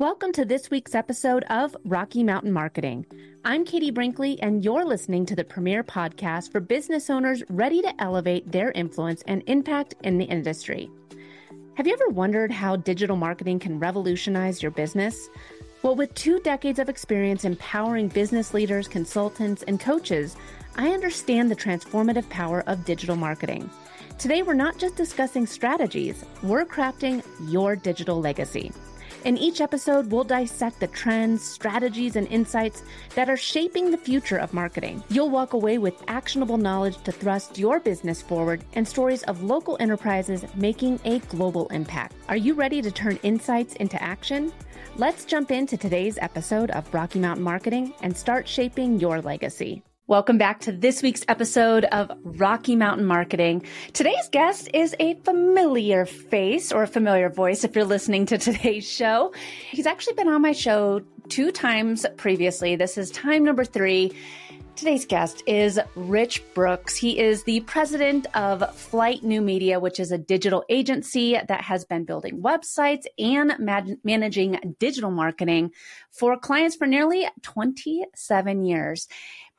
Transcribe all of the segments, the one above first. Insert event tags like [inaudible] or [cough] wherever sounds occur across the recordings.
Welcome to this week's episode of Rocky Mountain Marketing. I'm Katie Brinkley, and you're listening to the premier podcast for business owners ready to elevate their influence and impact in the industry. Have you ever wondered how digital marketing can revolutionize your business? Well, with two decades of experience empowering business leaders, consultants, and coaches, I understand the transformative power of digital marketing. Today, we're not just discussing strategies, we're crafting your digital legacy. In each episode, we'll dissect the trends, strategies, and insights that are shaping the future of marketing. You'll walk away with actionable knowledge to thrust your business forward and stories of local enterprises making a global impact. Are you ready to turn insights into action? Let's jump into today's episode of Rocky Mountain Marketing and start shaping your legacy. Welcome back to this week's episode of Rocky Mountain Marketing. Today's guest is a familiar face or a familiar voice if you're listening to [laughs] today's show. He's actually been on my show two times previously. This is time number three. Today's guest is Rich Brooks. He is the president of Flyte New Media, which is a digital agency that has been building websites and managing digital marketing for clients for nearly 27 years.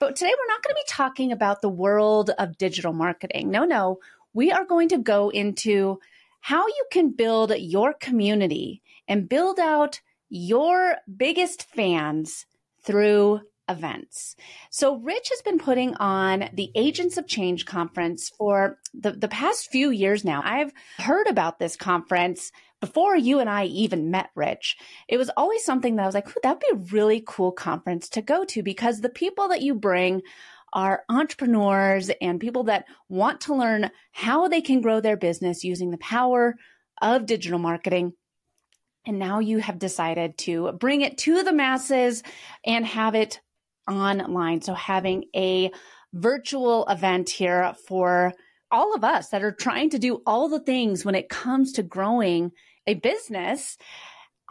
But today we're not going to be talking about the world of digital marketing. No, no. We are going to go into how you can build your community and build out your biggest fans through events. So Rich has been putting on the Agents of Change conference for the, the past few years now. I've heard about this conference before you and I even met Rich, it was always something that I was like, that'd be a really cool conference to go to because the people that you bring are entrepreneurs and people that want to learn how they can grow their business using the power of digital marketing. And now you have decided to bring it to the masses and have it online. So having a virtual event here for all of us that are trying to do all the things when it comes to growing a business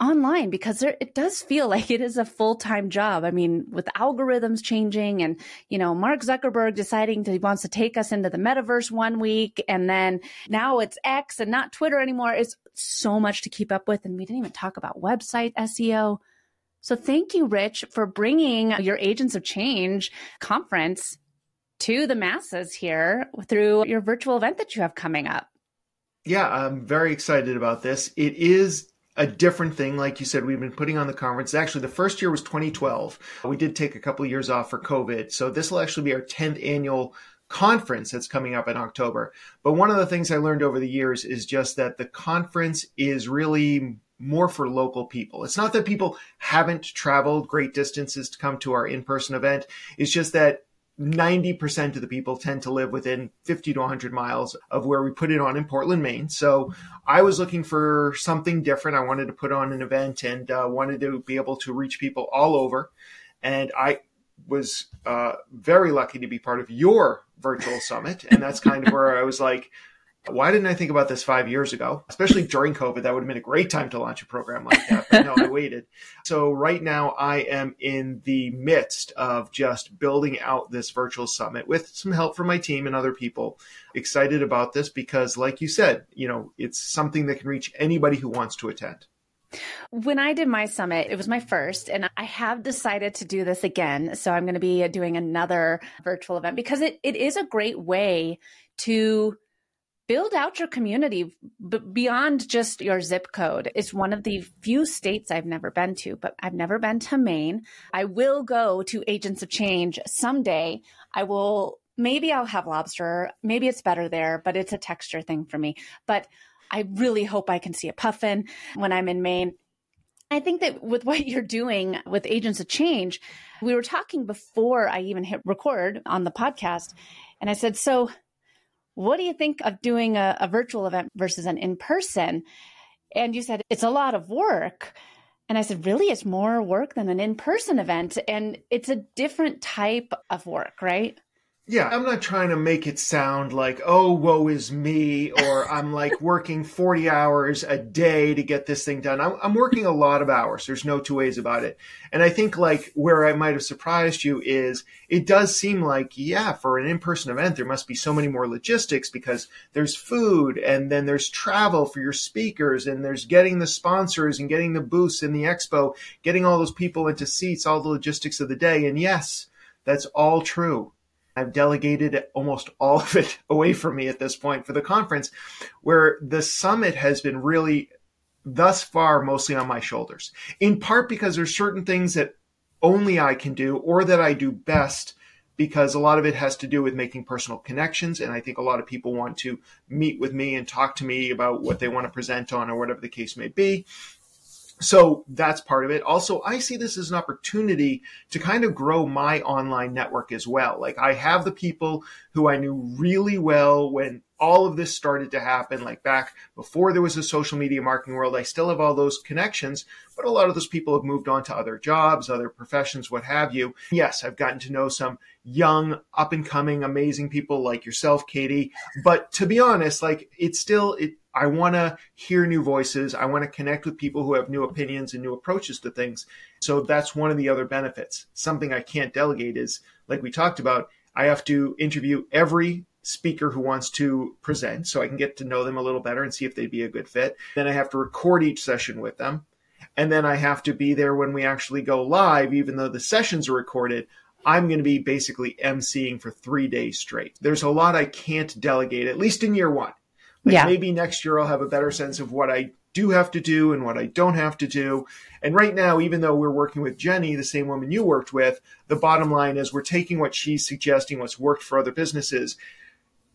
online because there, it does feel [laughs] like it is a full-time job. I mean, with algorithms changing and, you know, Mark Zuckerberg deciding that he wants to take us into the metaverse one week and then now it's X and not Twitter anymore. It's so much to keep up with. And we didn't even talk about website SEO. So thank you, Rich, for bringing your Agents of Change conference to the masses here through your virtual event that you have coming up yeah, I'm very excited about this. It is a different thing. Like you said, we've been putting on the conference. Actually, the first year was 2012. We did take a couple of years off for COVID. So this will actually be our 10th annual conference that's coming up in October. But one of the things I learned over the years is just that the conference is really more for local people. It's not that people haven't traveled great distances to come to our in person event. It's just that 90% of the people tend to live within 50 to 100 miles of where we put it on in Portland, Maine. So I was looking for something different. I wanted to put on an event and uh, wanted to be able to reach people all over. And I was uh, very lucky to be part of your virtual summit. And that's kind of where I was like, why didn't I think about this five years ago? Especially during COVID, that would have been a great time to launch a program like that. But no, I [laughs] waited. So right now I am in the midst of just building out this virtual summit with some help from my team and other people. Excited about this because like you said, you know, it's something that can reach anybody who wants to attend. When I did my summit, it was my first, and I have decided to do this again. So I'm going to be doing another virtual event because it, it is a great way to build out your community b- beyond just your zip code. It's one of the few states I've never been to, but I've never been to Maine. I will go to Agents of Change someday. I will, maybe I'll have lobster. Maybe it's better there, but it's a texture thing for me. But I really hope I can see a puffin when I'm in Maine. I think that with what you're doing with Agents of Change, we were talking before I even hit record on the podcast. And I said, So what do you think of doing a, a virtual event versus an in person? And you said, it's a lot of work. And I said, really? It's more work than an in person event. And it's a different type of work, right? Yeah, I'm not trying to make it sound like, oh, woe is me, or [laughs] I'm like working 40 hours a day to get this thing done. I'm, I'm, working a lot of hours. There's no two ways about it. And I think like where I might have surprised you is it does seem like, yeah, for an in-person event, there must be so many more logistics because there's food and then there's travel for your speakers and there's getting the sponsors and getting the booths in the expo, getting all those people into seats, all the logistics of the day. And yes, that's all true I've delegated almost all of it [laughs] away from me at this point for the conference, where the summit has been really thus far mostly on my shoulders, in part because there's certain things that only I can do or that I do best because a lot of it has to do with making personal connections. And I think a lot of people want to meet with me and talk to me about what they want to present on or whatever the case may be. So that's part of it. Also, I see this as an opportunity to kind of grow my online network as well. Like I have the people who I knew really well when all of this started to happen, like back before there was a social media marketing world. I still have all those connections, but a lot of those people have moved on to other jobs, other professions, what have you. Yes, I've gotten to know some young, up and coming, amazing people like yourself, Katie. But to be honest, like it's still, it, I want to hear new voices. I want to connect with people who have new opinions and new approaches to things. So that's one of the other benefits. Something I can't delegate is, like we talked about, I have to interview every speaker who wants to present so I can get to know them a little better and see if they'd be a good fit. Then I have to record each session with them. And then I have to be there when we actually go live, even though the sessions are recorded. I'm going to be basically emceeing for three days straight. There's a lot I can't delegate, at least in year one. Like yeah. maybe next year I'll have a better sense of what I do have to do and what I don't have to do. And right now, even though we're working with Jenny, the same woman you worked with, the bottom line is we're taking what she's suggesting, what's worked for other businesses,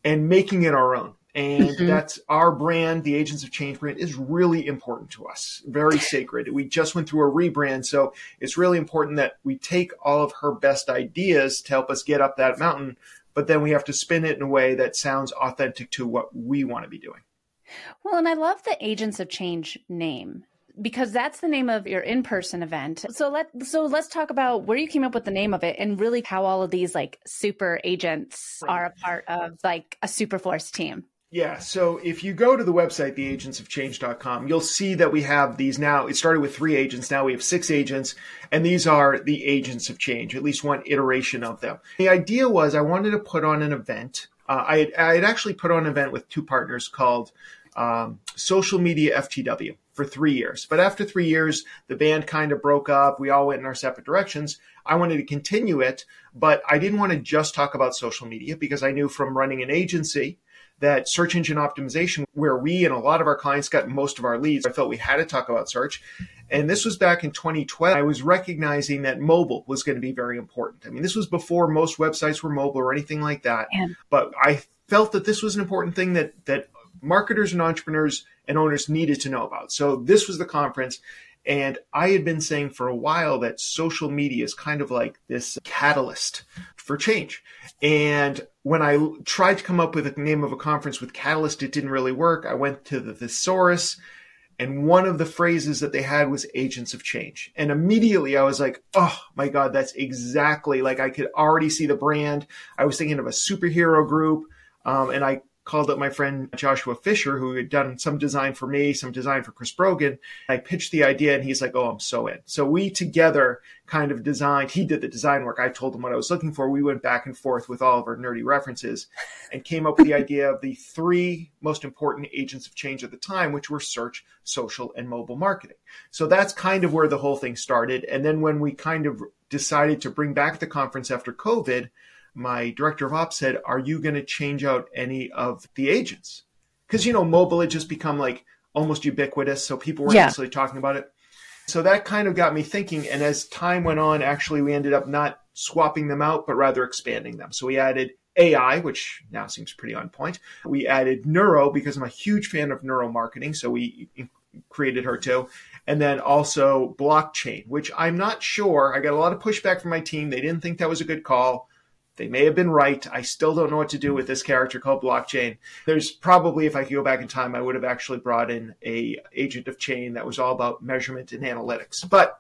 and making it our own. And mm-hmm. that's our brand, the Agents of Change brand, is really important to us, very sacred. We just went through a rebrand. So it's really important that we take all of her best ideas to help us get up that mountain but then we have to spin it in a way that sounds authentic to what we want to be doing. Well, and I love the Agents of Change name because that's the name of your in-person event. So let so let's talk about where you came up with the name of it and really how all of these like super agents are a part of like a super force team. Yeah. So if you go to the website, theagentsofchange.com, you'll see that we have these now. It started with three agents. Now we have six agents, and these are the agents of change, at least one iteration of them. The idea was I wanted to put on an event. Uh, I, had, I, had, actually put on an event with two partners called um, Social Media FTW for three years. But after three years, the band kind of broke up. We all went in our separate directions. I wanted to continue it, but I didn't want to just talk about social media because I knew from running an agency that search engine optimization, where we and a lot of our clients got most of our leads, I felt we had to talk about search. And this was back in 2012. I was recognizing that mobile was going to be very important. I mean, this was before most websites were mobile or anything like that. Yeah. But I felt that this was an important thing that, that marketers and entrepreneurs and owners needed to know about. So this was the conference. And I had been saying for a while that social media is kind of like this catalyst for change. And when I tried to come up with a name of a conference with Catalyst, it didn't really work. I went to the thesaurus, and one of the phrases that they had was agents of change. And immediately I was like, oh my God, that's exactly like I could already see the brand. I was thinking of a superhero group. Um, and I called up my friend Joshua Fisher, who had done some design for me, some design for Chris Brogan. I pitched the idea and he's like, Oh, I'm so in. So we together kind of designed, he did the design work. I told him what I was looking for. We went back and forth with all of our nerdy references and came up with the idea of the three most important agents of change at the time, which were search, social, and mobile marketing. So that's kind of where the whole thing started. And then when we kind of decided to bring back the conference after COVID, my director of ops said, Are you going to change out any of the agents? Because, you know, mobile had just become like almost ubiquitous. So people weren't yeah. necessarily talking about it. So that kind of got me thinking. And as time went on, actually, we ended up not swapping them out, but rather expanding them. So we added AI, which now seems pretty on point. We added neuro because I'm a huge fan of neuro marketing. So we created her too. And then also blockchain, which I'm not sure. I got a lot of pushback from my team. They didn't think that was a good call. They may have been right. I still don't know what to do with this character called Blockchain. There's probably, if I could go back in time, I would have actually brought in a agent of chain that was all about measurement and analytics. But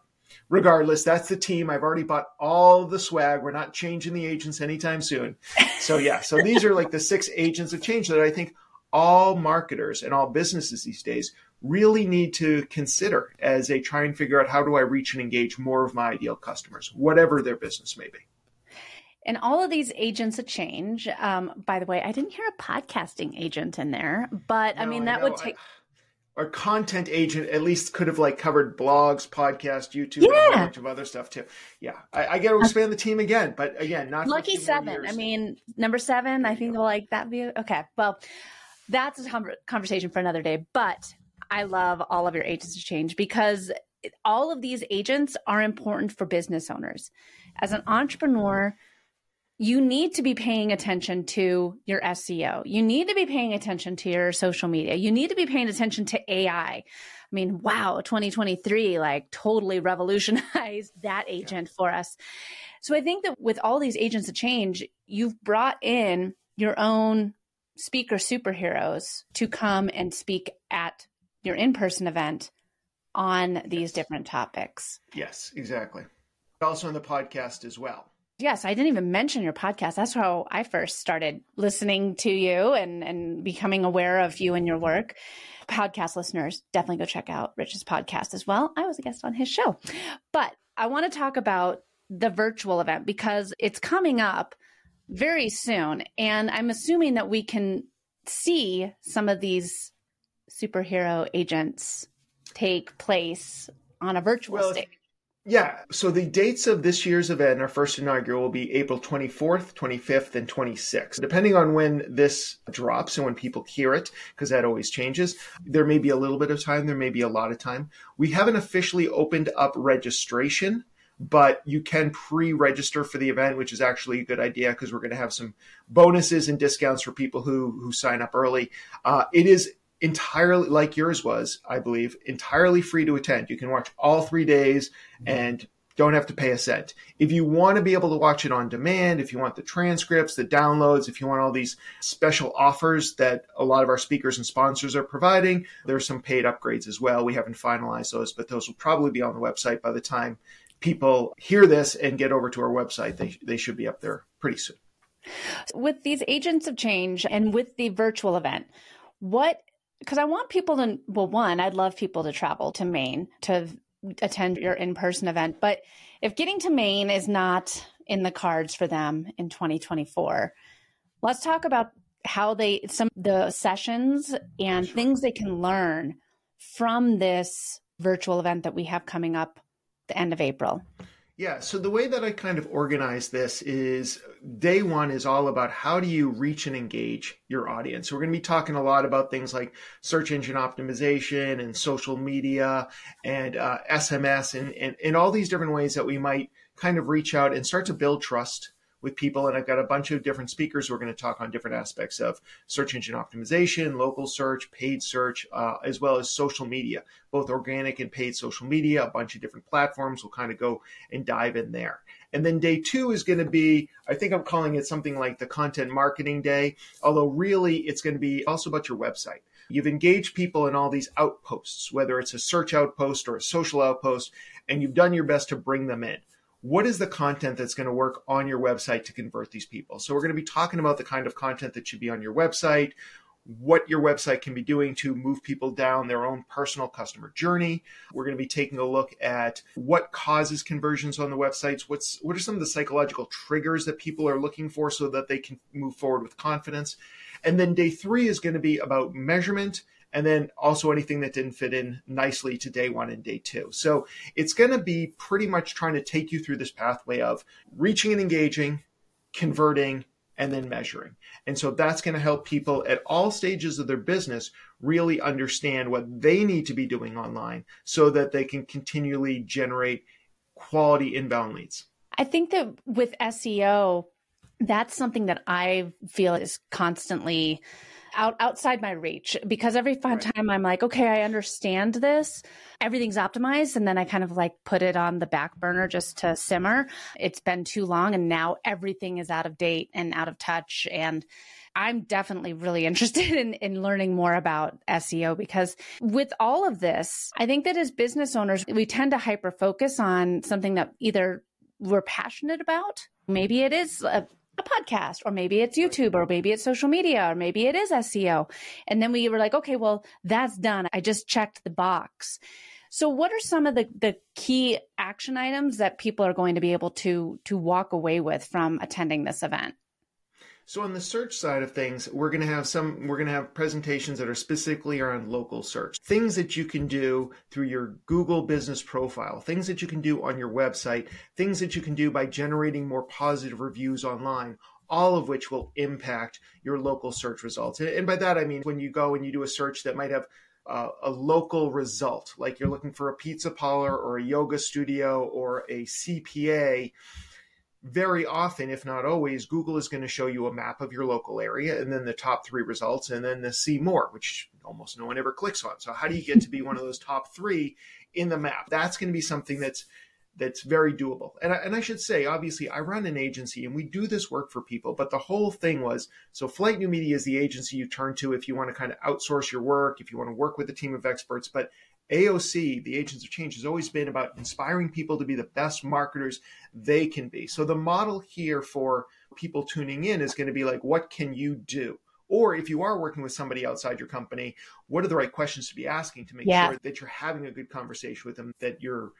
regardless, that's the team. I've already bought all the swag. We're not changing the agents anytime soon. So yeah, so these are like the six agents of change that I think all marketers and all businesses these days really need to consider as they try and figure out how do I reach and engage more of my ideal customers, whatever their business may be. And all of these agents of change, um, by the way, I didn't hear a podcasting agent in there, but no, I mean, that I would take. [sighs] our content agent at least could have like covered blogs, podcast, YouTube, yeah. and a bunch of other stuff too. Yeah, I, I got to expand the team again, but again, not lucky seven. I mean, number seven. I think like that be okay. Well, that's a conversation for another day. But I love all of your agents of change because all of these agents are important for business owners. As an entrepreneur, you need to be paying attention to your SEO. You need to be paying attention to your social media. You need to be paying attention to AI. I mean, wow, 2023 like totally revolutionized [laughs] that agent for us. So I think that with all these agents of change, you've brought in your own speaker superheroes to come and speak at your in-person event on these different topics. Yes, exactly. Also on the podcast as well. Yes, I didn't even mention your podcast. That's how I first started listening to you and and becoming aware of you and your work. Podcast listeners, definitely go check out Rich's podcast as well. I was a guest on his show. But I want to talk about the virtual event because it's coming up very soon and I'm assuming that we can see some of these superhero agents take place on a virtual well, stage? Yeah. So the dates of this year's event, our first inaugural, will be April 24th, 25th, and 26th. Depending on when this drops and when people hear it, because that always changes, there may be a little bit of time, there may be a lot of time. We haven't officially opened up registration, but you can pre register for the event, which is actually a good idea because we're going to have some bonuses and discounts for people who, who sign up early. Uh, it is entirely like yours was, I believe, entirely free to attend. You can watch all three days and don't have to pay a cent. If you want to be able to watch it on demand, if you want the transcripts, the downloads, if you want all these special offers that a lot of our speakers and sponsors are providing, there are some paid upgrades as well. We haven't finalized those, but those will probably be on the website by the time people hear this and get over to our website. They, they should be up there pretty soon. With these agents of change and with the virtual event, what because I want people to, well, one, I'd love people to travel to Maine to attend your in person event. But if getting to Maine is not in the cards for them in 2024, let's talk about how they, some the sessions and things they can learn from this virtual event that we have coming up the end of April. Yeah. So the way that I kind of organize this is day one is all about how do you reach and engage your audience. So we're going to be talking a lot about things like search engine optimization and social media and uh, SMS and, and, and all these different ways that we might kind of reach out and start to build trust with people. And I've got a bunch of different speakers who are going to talk on different aspects of search engine optimization, local search, paid search, uh, as well as social media, both organic and paid social media, a bunch of different platforms. We'll kind of go and dive in there. And then day two is going to be, I think I'm calling it something like the content marketing day, although really it's going to be also about your website. You've engaged people in all these outposts, whether it's a search outpost or a social outpost, and you've done your best to bring them in what is the content that's going to work on your website to convert these people? So we're going to be talking about the kind of content that should be on your website, what your website can be doing to move people down their own personal customer journey. We're going to be taking a look at what causes conversions on the websites. What's what are some of the psychological triggers that people are looking for so that they can move forward with confidence. And then day 3 is going to be about measurement and then also anything that didn't fit in nicely to day one and day two. So it's going to be pretty much trying to take you through this pathway of reaching and engaging, converting, and then measuring. And so that's going to help people at all stages of their business really understand what they need to be doing online so that they can continually generate quality inbound leads. I think that with SEO, that's something that I feel is constantly out outside my reach because every right. time I'm like, okay, I understand this, everything's optimized, and then I kind of like put it on the back burner just to simmer. It's been too long, and now everything is out of date and out of touch, and I'm definitely really [laughs] interested in, in learning more about SEO because with all of this, I think that as business owners, we tend to hyper focus on something that either we're passionate about. Maybe it is a, a podcast, or maybe it's YouTube, or maybe it's social media, or maybe it is SEO. And then we were like, okay, well, that's done. I just checked the box. So what are some of the, the key action items that people are going to be able to to walk away with from attending this event? So on the search side of things, we're going to have some we're going to have presentations that are specifically around local search. Things that you can do through your Google business profile, things that you can do on your website, things that you can do by generating more positive reviews online all of which will impact your local search results. And by that, I mean when you go and you do a search that might have uh, a local result, like you're looking for a pizza parlor or a yoga studio or a CPA, very often, if not always, Google is going to show you a map of your local area and then the top three results and then the see more, which almost no one ever clicks on. So how do you get to be one of those top three in the map? That's going to be something that's that's very doable. And I, and I should say, obviously, I run an agency and we do this work for people. But the whole thing was so Flyte New Media is the agency you turn to if you want to kind of outsource your work, if you want to work with a team of experts. But AOC, the Agents of Change, has always been about inspiring people to be the best marketers they can be. So the model here for people tuning in is going to be like, what can you do? Or if you are working with somebody outside your company, what are the right questions to be asking to make yeah. sure that you're having a good conversation with them, that you're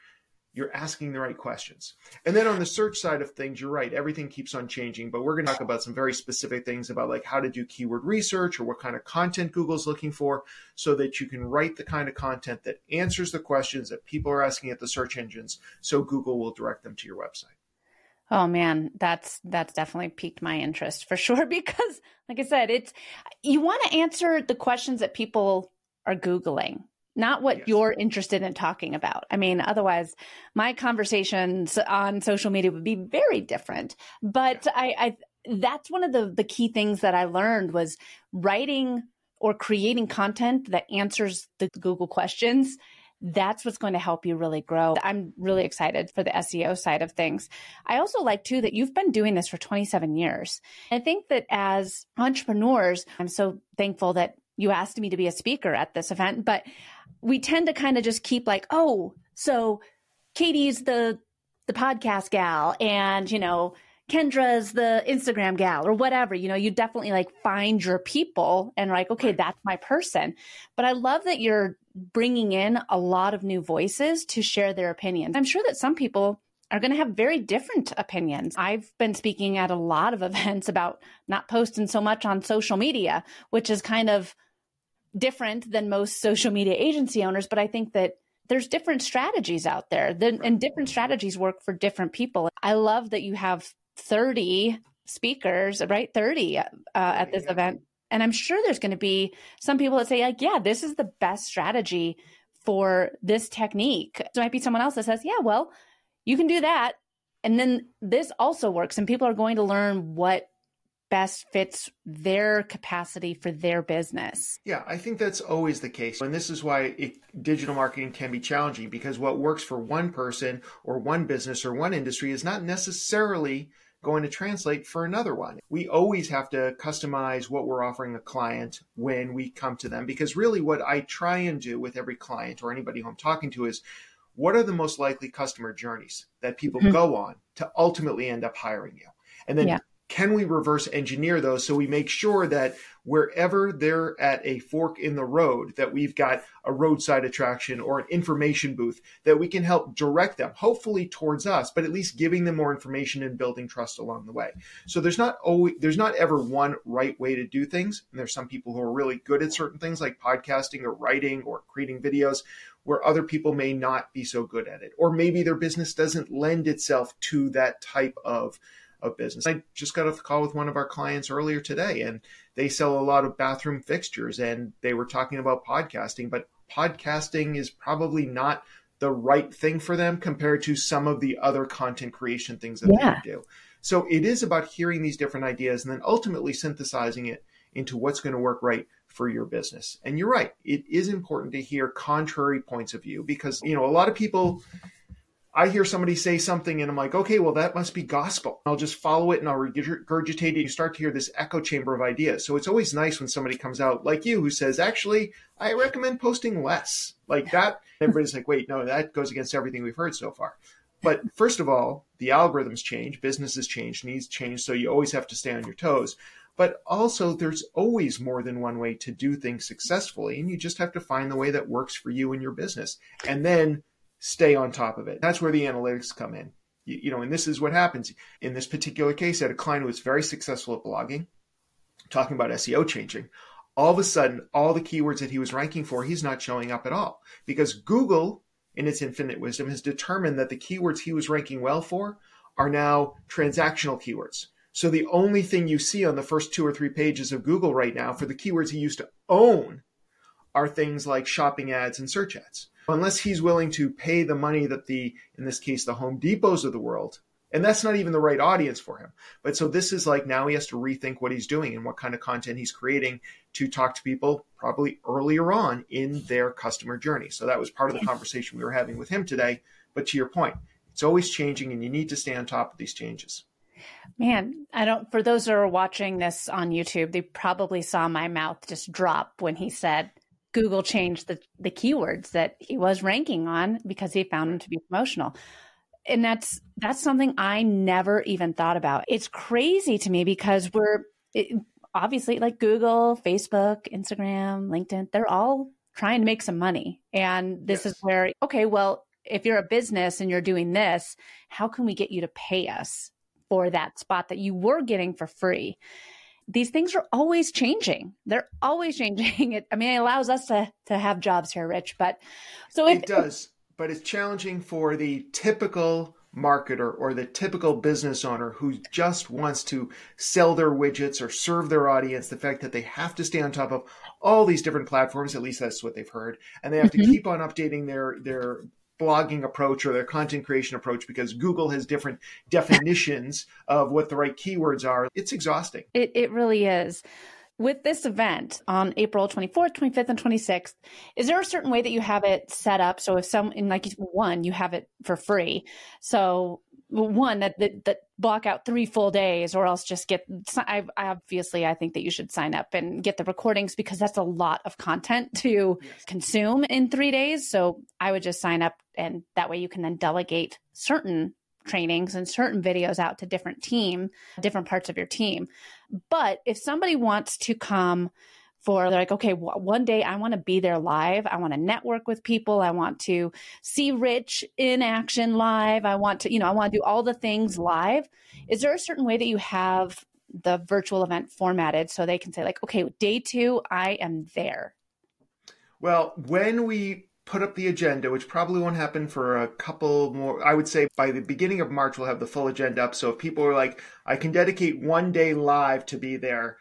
you're asking the right questions. And then on the search side of things, you're right, everything keeps on changing, but we're going to talk about some very specific things about like how to do keyword research or what kind of content Google's looking for so that you can write the kind of content that answers the questions that people are asking at the search engines so Google will direct them to your website. Oh man, that's that's definitely piqued my interest for [laughs] sure because like I said, it's you want to answer the questions that people are googling not what yes. you're interested in talking about. I mean, otherwise, my conversations on social media would be very different. But I, I that's one of the the key things that I learned was writing or creating content that answers the Google questions. That's what's going to help you really grow. I'm really excited for the SEO side of things. I also like too that you've been doing this for 27 years. I think that as entrepreneurs, I'm so thankful that you asked me to be a speaker at this event, but we tend to kind of just keep like, oh, so Katie's the the podcast gal and, you know, Kendra's the Instagram gal or whatever. You know, you definitely like find your people and like, okay, that's my person. But I love that you're bringing in a lot of new voices to share their opinions. I'm sure that some people are going to have very different opinions. I've been speaking at a lot of [laughs] events about not posting so much on social media, which is kind of different than most social media agency owners, but I think that there's different strategies out there and different strategies work for different people. I love that you have 30 speakers, right? 30 uh, at this event. And I'm sure there's going to be some people that say like, yeah, this is the best strategy for this technique. There might be someone else that says, yeah, well, you can do that. And then this also works and people are going to learn what best fits their capacity for their business. Yeah, I think that's always the case. And this is why it, digital marketing can be challenging because what works for one person or one business or one industry is not necessarily going to translate for another one. We always have to customize what we're offering a client when we come to them because really what I try and do with every client or anybody who I'm talking to is what are the most likely customer journeys that people mm-hmm. go on to ultimately end up hiring you? And then yeah can we reverse engineer those so we make sure that wherever they're at a fork in the road that we've got a roadside attraction or an information booth that we can help direct them hopefully towards us but at least giving them more information and building trust along the way. So there's not always there's not ever one right way to do things. And there's some people who are really good at certain things like podcasting or writing or creating videos where other people may not be so good at it. Or maybe their business doesn't lend itself to that type of of business. I just got off the call with one of our clients earlier today, and they sell a lot of bathroom fixtures, and they were talking about podcasting, but podcasting is probably not the right thing for them compared to some of the other content creation things that yeah. they do. So it is about hearing these different ideas and then ultimately synthesizing it into what's going to work right for your business. And you're right, it is important to hear contrary points of view because, you know, a lot of people I hear somebody say something and I'm like, okay, well, that must be gospel. I'll just follow it and I'll regurgitate it. You start to hear this echo chamber of ideas. So it's always nice when somebody comes out like you who says, actually, I recommend posting less like that. Everybody's like, wait, no, that goes against everything we've heard so far. But first of all, the algorithms change, businesses change, needs change. So you always have to stay on your toes. But also, there's always more than one way to do things successfully. And you just have to find the way that works for you and your business. And then stay on top of it. That's where the analytics come in. You, you know, and this is what happens. In this particular case, I had a client who was very successful at blogging, talking about SEO changing. All of a sudden, all the keywords that he was ranking for, he's not showing up at all because Google, in its infinite wisdom, has determined that the keywords he was ranking well for are now transactional keywords. So the only thing you see on the first two or three pages of Google right now for the keywords he used to own are things like shopping ads and search ads unless he's willing to pay the money that the, in this case, the Home Depots of the world, and that's not even the right audience for him. But so this is like now he has to rethink what he's doing and what kind of content he's creating to talk to people probably earlier on in their customer journey. So that was part of the conversation we were having with him today. But to your point, it's always changing and you need to stay on top of these changes. Man, I don't, for those that are watching this on YouTube, they probably saw my mouth just drop when he said Google changed the, the keywords that he was ranking on because he found them to be promotional. And that's that's something I never even thought about. It's crazy to me because we're it, obviously like Google, Facebook, Instagram, LinkedIn, they're all trying to make some money. And this yes. is where okay, well, if you're a business and you're doing this, how can we get you to pay us for that spot that you were getting for free? These things are always changing. They're always changing. [laughs] It, I mean, it allows us to to have jobs here, Rich. But so it, it does. But it's challenging for the typical marketer or the typical business owner who just wants to sell their widgets or serve their audience. The fact that they have to stay on top of all these different platforms, at least that's what they've heard, and they have mm-hmm. to keep on updating their their blogging approach or their content creation approach because Google has different definitions of what the right keywords are. It's exhausting. It, it really is. With this event on April 24th, 25th, and 26th, is there a certain way that you have it set up? So if some, in like one, you have it for free. So one that, that, that block out three full days or else just get I, obviously i think that you should sign up and get the recordings because that's a lot of content to yes. consume in three days so i would just sign up and that way you can then delegate certain trainings and certain videos out to different team different parts of your team but if somebody wants to come for they're like okay one day i want to be there live. I want to network with people. I want to see rich in action live. I want to you know i want to do all the things live. Is there a certain way that you have the virtual event formatted so they can say like okay day two i am there well when we put up the agenda which probably won't happen for a couple more i would say by the beginning of march we'll have the full agenda up. So if people are like i can dedicate one day live to be there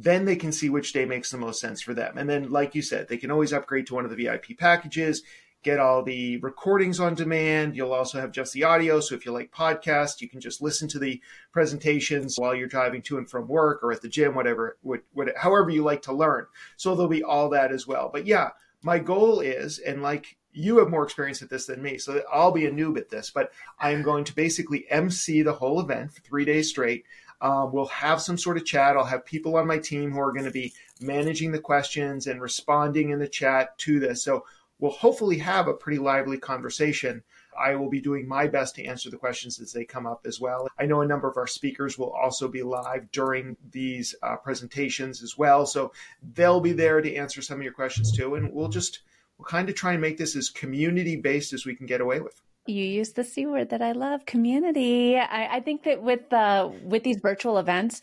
then they can see which day makes the most sense for them. And then, like you said, they can always upgrade to one of the VIP packages, get all the recordings on demand. You'll also have just the audio. So if you like podcasts, you can just listen to the presentations while you're driving to and from work or at the gym, whatever, what, what, however you like to learn. So there'll be all that as well. But yeah, my goal is, and like you have more experience at this than me, so I'll be a noob at this, but I am going to basically MC the whole event for three days straight. Um, we'll have some sort of chat. I'll have people on my team who are going to be managing the questions and responding in the chat to this. So we'll hopefully have a pretty lively conversation. I will be doing my best to answer the questions as they come up as well. I know a number of our speakers will also be live during these uh, presentations as well. So they'll be there to answer some of your questions too. And we'll just, we'll kind of try and make this as community based as we can get away with you use the c word that I love, community. I, I think that with uh, with these virtual events,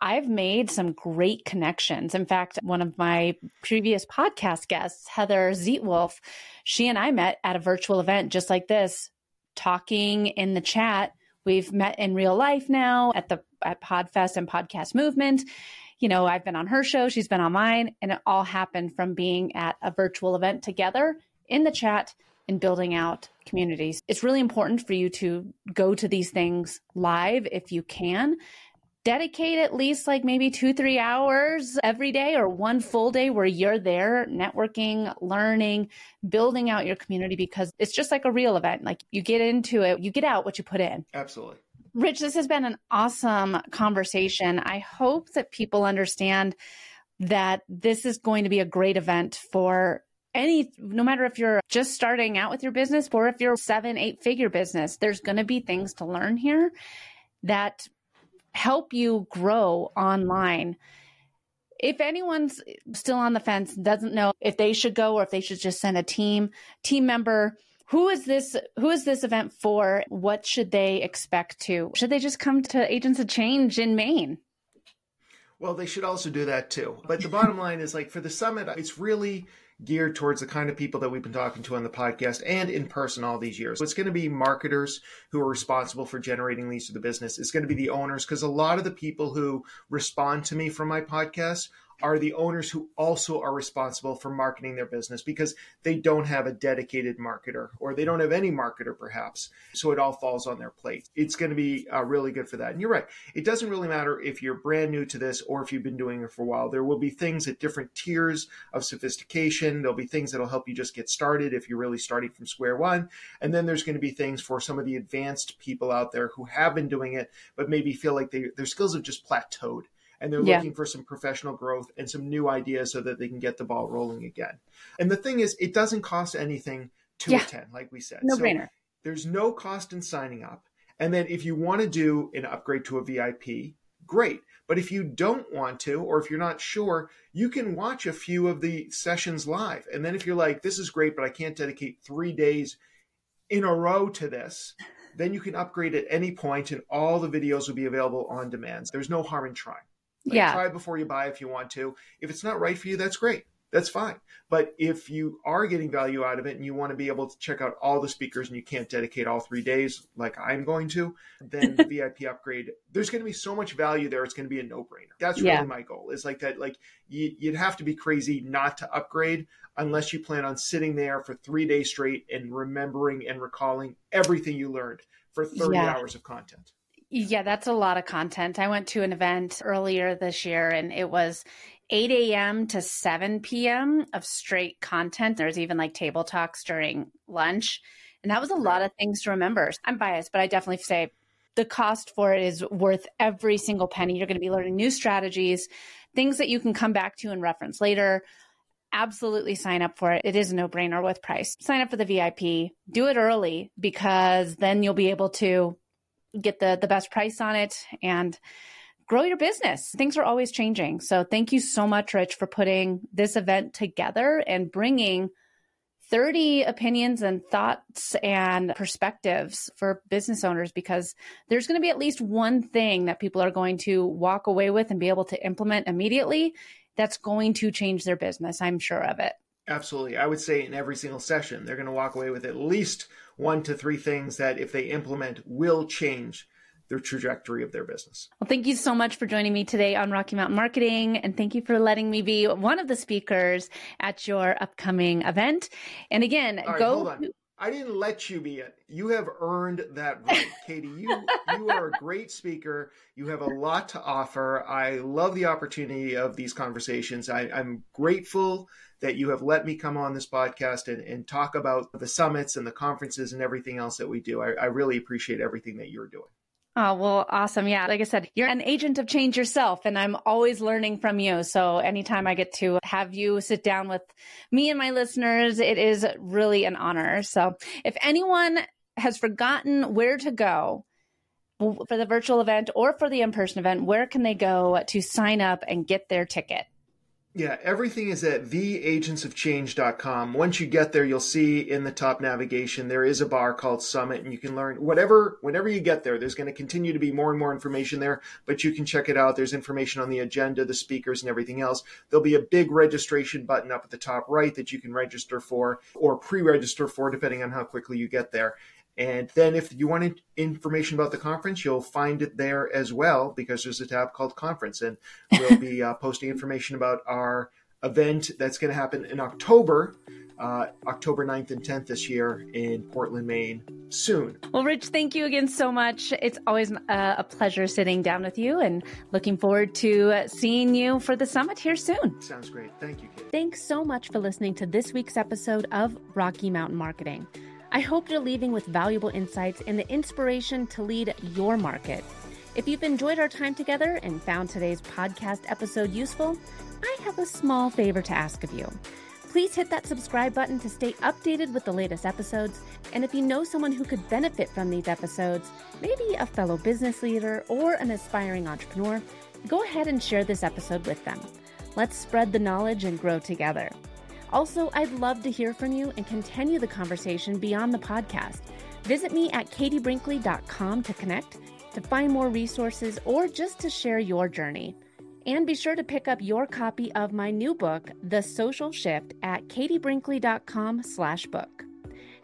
I've made some great connections. In fact, one of my previous podcast guests, Heather Zietwolf, she and I met at a virtual event just like this, talking in the chat. We've met in real life now at the at Podfest and Podcast Movement. You know, I've been on her show, she's been on mine, and it all happened from being at a virtual event together in the chat in building out communities. It's really important for you to go to these things live if you can. dedicate at least like maybe two, three hours every day or one full day where you're there networking, learning, building out your community because it's just like a real event. Like you get into it, you get out what you put in. Absolutely. Rich, this has been an awesome conversation. I hope that people understand that this is going to be a great event for any no matter if you're just starting out with your business or if you're seven eight figure business there's going to be things to learn here that help you grow online. If anyone's still on the fence doesn't know if they should go or if they should just send a team team member who is this who is this event for? What should they expect to? Should they just come to agents of change in maine? Well they should also do that too. But the bottom line is like for the summit it's really geared towards the kind of people that we've been talking to on the podcast and in person all these years. So it's going to be marketers who are responsible for generating leads to the business. It's going to be the owners because a lot of the people who respond to me from my podcast are the owners who also are responsible for marketing their business because they don't have a dedicated marketer or they don't have any marketer perhaps. So it all falls on their plate. It's going to be uh, really good for that. And you're right. It doesn't really matter if you're brand new to this or if you've been doing it for a while. There will be things at different tiers of sophistication. There'll be things that'll help you just get started if you're really starting from square one. And then there's going to be things for some of the advanced people out there who have been doing it, but maybe feel like they, their skills have just plateaued and they're yeah. looking for some professional growth and some new ideas so that they can get the ball rolling again. And the thing is, it doesn't cost anything to yeah. attend, like we said. No so brainer. There's no cost in signing up. And then if you want to do an upgrade to a VIP, great. But if you don't want to, or if you're not sure, you can watch a few of the sessions live. And then if you're like, this is great, but I can't dedicate three days in a row to this, then you can upgrade at any point and all the videos will be available on demand. There's no harm in trying. Like, yeah. Try before you buy if you want to. If it's not right for you, that's great. That's fine. But if you are getting value out of it and you want to be able to check out all the speakers and you can't dedicate all three days like I'm going to, then [laughs] the VIP upgrade, there's going to be so much value there. It's going to be a no brainer. That's really my goal is like that. Like you, you'd have to be crazy not to upgrade unless you plan on sitting there for three days straight and remembering and recalling everything you learned for 30 yeah. hours of content. Yeah, that's a lot of content. I went to an event earlier this year and it was 8 a.m. to 7 p.m. of straight content. There's even like table talks during lunch. And that was a lot of things to remember. I'm biased, but I definitely say the cost for it is worth every single penny. You're going to be learning new strategies, things that you can come back to and reference later. Absolutely sign up for it. It is a no brainer with price. Sign up for the VIP, do it early because then you'll be able to get the the best price on it and grow your business. Things are always changing. So thank you so much Rich for putting this event together and bringing 30 opinions and thoughts and perspectives for business owners because there's going to be at least one thing that people are going to walk away with and be able to implement immediately that's going to change their business. I'm sure of it. Absolutely. I would say in every single session, they're going to walk away with at least one to three things that, if they implement, will change the trajectory of their business. Well, thank you so much for joining me today on Rocky Mountain Marketing. And thank you for letting me be one of the speakers at your upcoming event. And again, right, go. I didn't let you be it. You have earned that right, [laughs] Katie. You you are a great speaker. You have a lot to offer. I love the opportunity of these conversations. I, I'm grateful that you have let me come on this podcast and, and talk about the summits and the conferences and everything else that we do. I, I really appreciate everything that you're doing. Oh, well, awesome. Yeah. Like I said, you're an agent of change yourself, and I'm always learning from you. So anytime I get to have you sit down with me and my listeners, it is really an honor. So if anyone has forgotten where to go, for the virtual event or for the in person event, where can they go to sign up and get their ticket? Yeah, everything is at theagentsofchange.com. Once you get there, you'll see in the top navigation there is a bar called Summit, and you can learn whatever. Whenever you get there, there's going to continue to be more and more information there, but you can check it out. There's information on the agenda, the speakers, and everything else. There'll be a big registration button up at the top right that you can register for or pre-register for, depending on how quickly you get there. And then if you want information about the conference, you'll find it there as well because there's a tab called conference and we'll be uh, posting information about our event that's going to happen in October uh, October 9th and 10th this year in Portland, Maine soon. Well, Rich, thank you again so much. It's always uh, a pleasure sitting down with you and looking forward to seeing you for the summit here soon. Sounds great. Thank you, Kate. Thanks so much for listening to this week's episode of Rocky Mountain Marketing. I hope you're leaving with valuable insights and the inspiration to lead your market. If you've enjoyed our time together and found today's podcast episode useful, I have a small favor to ask of you. Please hit that subscribe button to stay updated with the latest episodes. And if you know someone who could benefit from these episodes, maybe a fellow business leader or an aspiring entrepreneur, go ahead and share this episode with them. Let's spread the knowledge and grow together. Also, I'd love to hear from you and continue the conversation beyond the podcast. Visit me at katiebrinkley.com to connect, to find more resources, or just to share your journey. And be sure to pick up your copy of my new book, The Social Shift, at katiebrinkley.com slash book.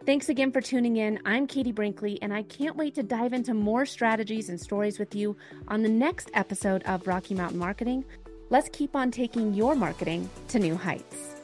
Thanks again for tuning in. I'm Katie Brinkley, and I can't wait to dive into more strategies and stories with you on the next episode of Rocky Mountain Marketing. Let's keep on taking your marketing to new heights.